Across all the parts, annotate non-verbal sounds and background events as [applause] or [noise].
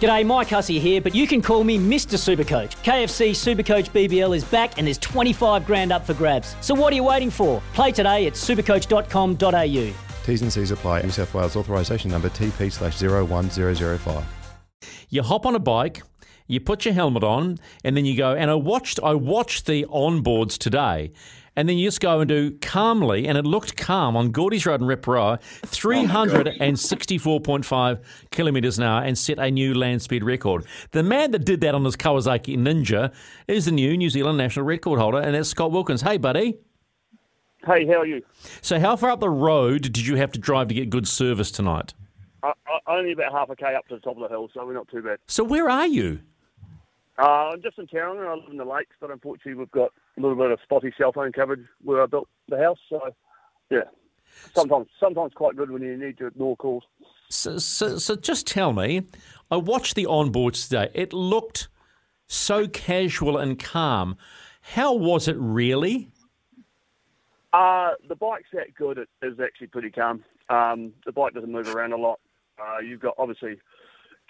G'day, Mike Hussey here, but you can call me Mr. Supercoach. KFC Supercoach BBL is back and there's 25 grand up for grabs. So what are you waiting for? Play today at supercoach.com.au. T's and C's apply. New South Wales authorisation number TP slash 01005. You hop on a bike, you put your helmet on, and then you go. And I watched, I watched the onboards today, and then you just go and do calmly, and it looked calm on Gordy's Road in Reporoa, 364.5 kilometres an hour, and set a new land speed record. The man that did that on his Kawasaki Ninja is the new New Zealand national record holder, and that's Scott Wilkins. Hey, buddy. Hey, how are you? So, how far up the road did you have to drive to get good service tonight? Uh, only about half a k up to the top of the hill, so we're not too bad. So, where are you? Uh, I'm just in Tauranga. I live in the lakes, but unfortunately, we've got a little bit of spotty cell phone coverage where I built the house. So, yeah, sometimes sometimes quite good when you need to ignore calls. So, so, so just tell me. I watched the onboards today. It looked so casual and calm. How was it really? Uh, the bike's that good. It is actually pretty calm. Um, the bike doesn't move around a lot. Uh, you've got obviously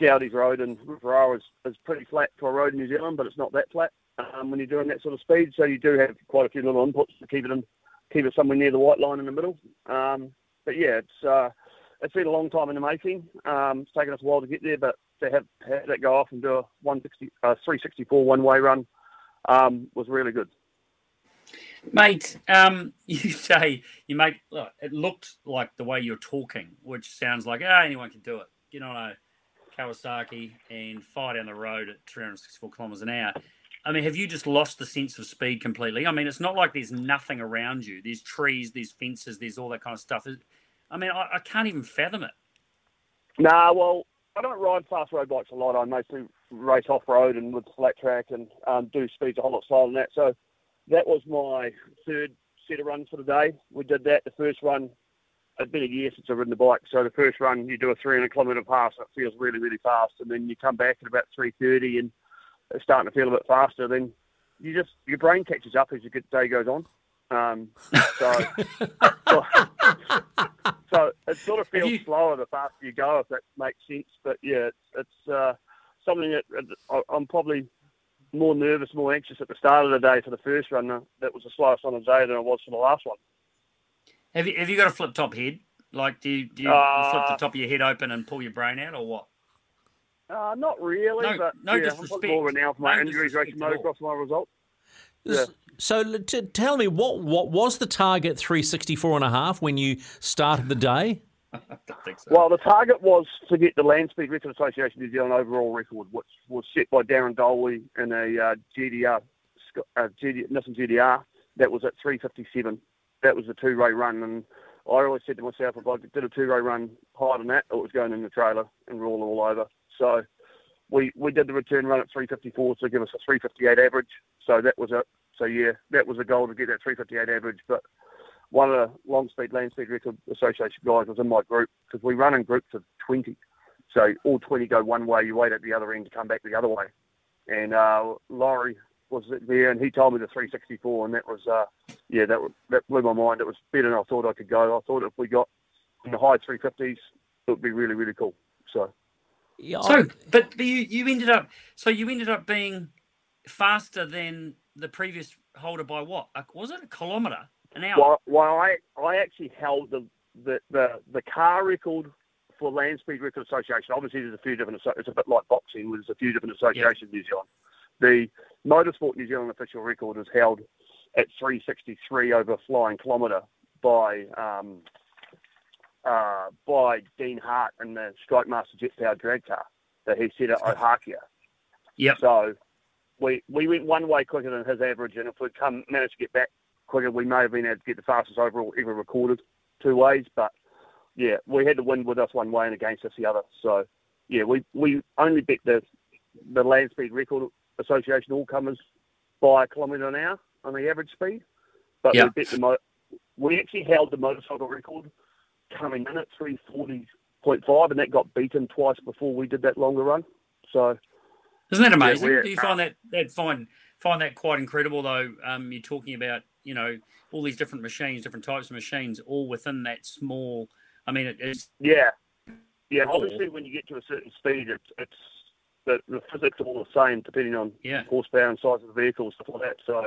Gowdy's Road and Reporoa is, is pretty flat for a road in New Zealand, but it's not that flat um, when you're doing that sort of speed. So you do have quite a few little inputs to keep it in, keep it somewhere near the white line in the middle. Um, but yeah, it's uh, it's been a long time in the making. Um, it's taken us a while to get there, but to have, have that go off and do a 160, uh, 364 one way run um, was really good. Mate, um, [laughs] you say you make look, it looked like the way you're talking, which sounds like ah, anyone can do it. Get on Kawasaki and fire down the road at 364 kilometers an hour. I mean, have you just lost the sense of speed completely? I mean, it's not like there's nothing around you. There's trees, there's fences, there's all that kind of stuff. I mean, I, I can't even fathom it. Nah, well, I don't ride fast road bikes a lot. I mostly race off road and with flat track and um, do speeds a whole lot slower than that. So that was my third set of runs for the day. We did that. The first run, it's been a year since I've ridden the bike. So the first run, you do a 300 kilometre pass. It feels really, really fast. And then you come back at about 330 and it's starting to feel a bit faster. Then you just, your brain catches up as the day goes on. Um, so, so, [laughs] so, it sort of feels you... slower the faster you go, if that makes sense. But yeah, it's, it's uh, something that I'm probably more nervous, more anxious at the start of the day for the first run. That was the slowest on the day than I was for the last one. Have you have you got a flip top head? Like, do you, do you uh, flip the top of your head open and pull your brain out, or what? Uh, not really, no, but no yeah, disrespect. I'm more renowned for my no injuries racing motocross, my results. Yeah. So t- tell me, what what was the target 364 and a half when you started the day? [laughs] So. Well, the target was to get the Land Speed Record Association New Zealand overall record, which was set by Darren Doley in a uh, GTR, uh, GD, Nissan GTR. That was at 357. That was a two-ray run, and I always said to myself, if I did a two-ray run higher than that, it was going in the trailer and roll all over. So we we did the return run at 354 to give us a 358 average. So that was it. So yeah, that was a goal to get that 358 average, but one of the long speed land speed record association guys was in my group because we run in groups of 20. So all 20 go one way, you wait at the other end to come back the other way. And uh, Laurie was there, and he told me the 364, and that was uh, yeah, that that blew my mind. It was better than I thought I could go. I thought if we got in the high 350s, it would be really really cool. So. Yeah, so, but you you ended up so you ended up being faster than the previous holder by what? Was it a kilometre? an hour? Well, well I, I actually held the, the, the, the car record for Land Speed Record Association. Obviously, there's a few different, it's a bit like boxing, there's a few different associations in New Zealand. The Motorsport New Zealand official record is held at 363 over flying kilometre by um, uh, by Dean Hart in the Strike Master jet powered drag car that he set at Ohakea. Yep. So we we went one way quicker than his average, and if we'd come managed to get back quicker. We may have been able to get the fastest overall ever recorded two ways, but yeah, we had the wind with us one way and against us the other. So yeah, we, we only bet the the Land Speed Record Association all comers by a kilometre an hour on the average speed, but Yeah. we mo- we actually held the motorcycle record coming in at three forty point five, and that got beaten twice before we did that longer run. So Isn't that amazing? we're- Do you find that that find find that quite incredible though? Um, you're talking about you know all these different machines, different types of machines, all within that small. I mean, it's Yeah, yeah. Obviously, when you get to a certain speed, it's it's the, the physics are all the same depending on yeah, horsepower and size of the vehicle and stuff like that. So,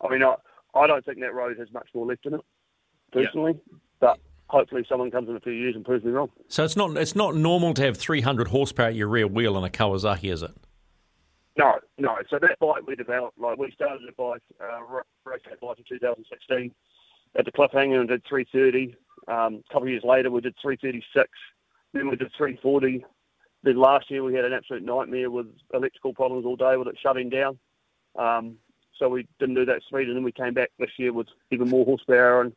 I mean, I I don't think that road has much more left in it, Yeah. personally. But hopefully, someone comes in a few years and proves me wrong. So it's not it's not normal to have 300 horsepower at your rear wheel on a Kawasaki, is it? No, no. So that bike we developed, like we started a bike, uh, race that bike in 2016 at the cliffhanger and did 330. Um, a couple of years later, we did 336. Then we did 340. Then last year we had an absolute nightmare with electrical problems all day with it shutting down. Um, so we didn't do that speed, and then we came back this year with even more horsepower, and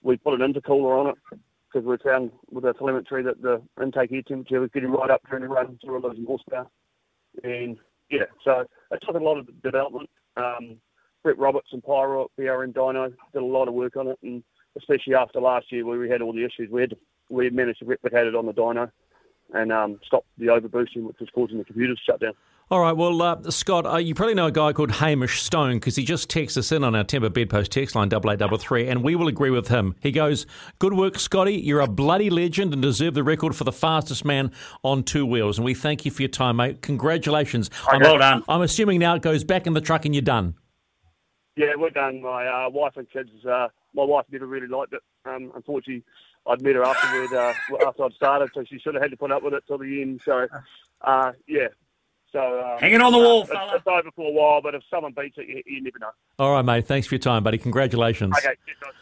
we put an intercooler on it because we found with our telemetry that the intake air temperature was getting right up during the run, so we we're losing horsepower. And yeah, so it took a lot of development. Um, Brett Roberts and Pyro at BRN Dyno did a lot of work on it, and especially after last year where we had all the issues, we had we managed to replicate it on the dyno and um, stop the overboosting, which was causing the computers to shut down. All right, well, uh, Scott, uh, you probably know a guy called Hamish Stone because he just texts us in on our Timber Bedpost text line, double eight double three, and we will agree with him. He goes, Good work, Scotty. You're a bloody legend and deserve the record for the fastest man on two wheels. And we thank you for your time, mate. Congratulations. I'm, well done. I'm assuming now it goes back in the truck and you're done. Yeah, we're done. My uh, wife and kids. Uh, my wife never really liked it. Um, unfortunately, I'd met her afterward uh, after I'd started, so she sort of had to put up with it till the end. So, uh, yeah. So uh, Hang it on the wall, it's, fella. It's over for a while, but if someone beats it, you, you never know. All right, mate. Thanks for your time, buddy. Congratulations. Okay, cheers, guys.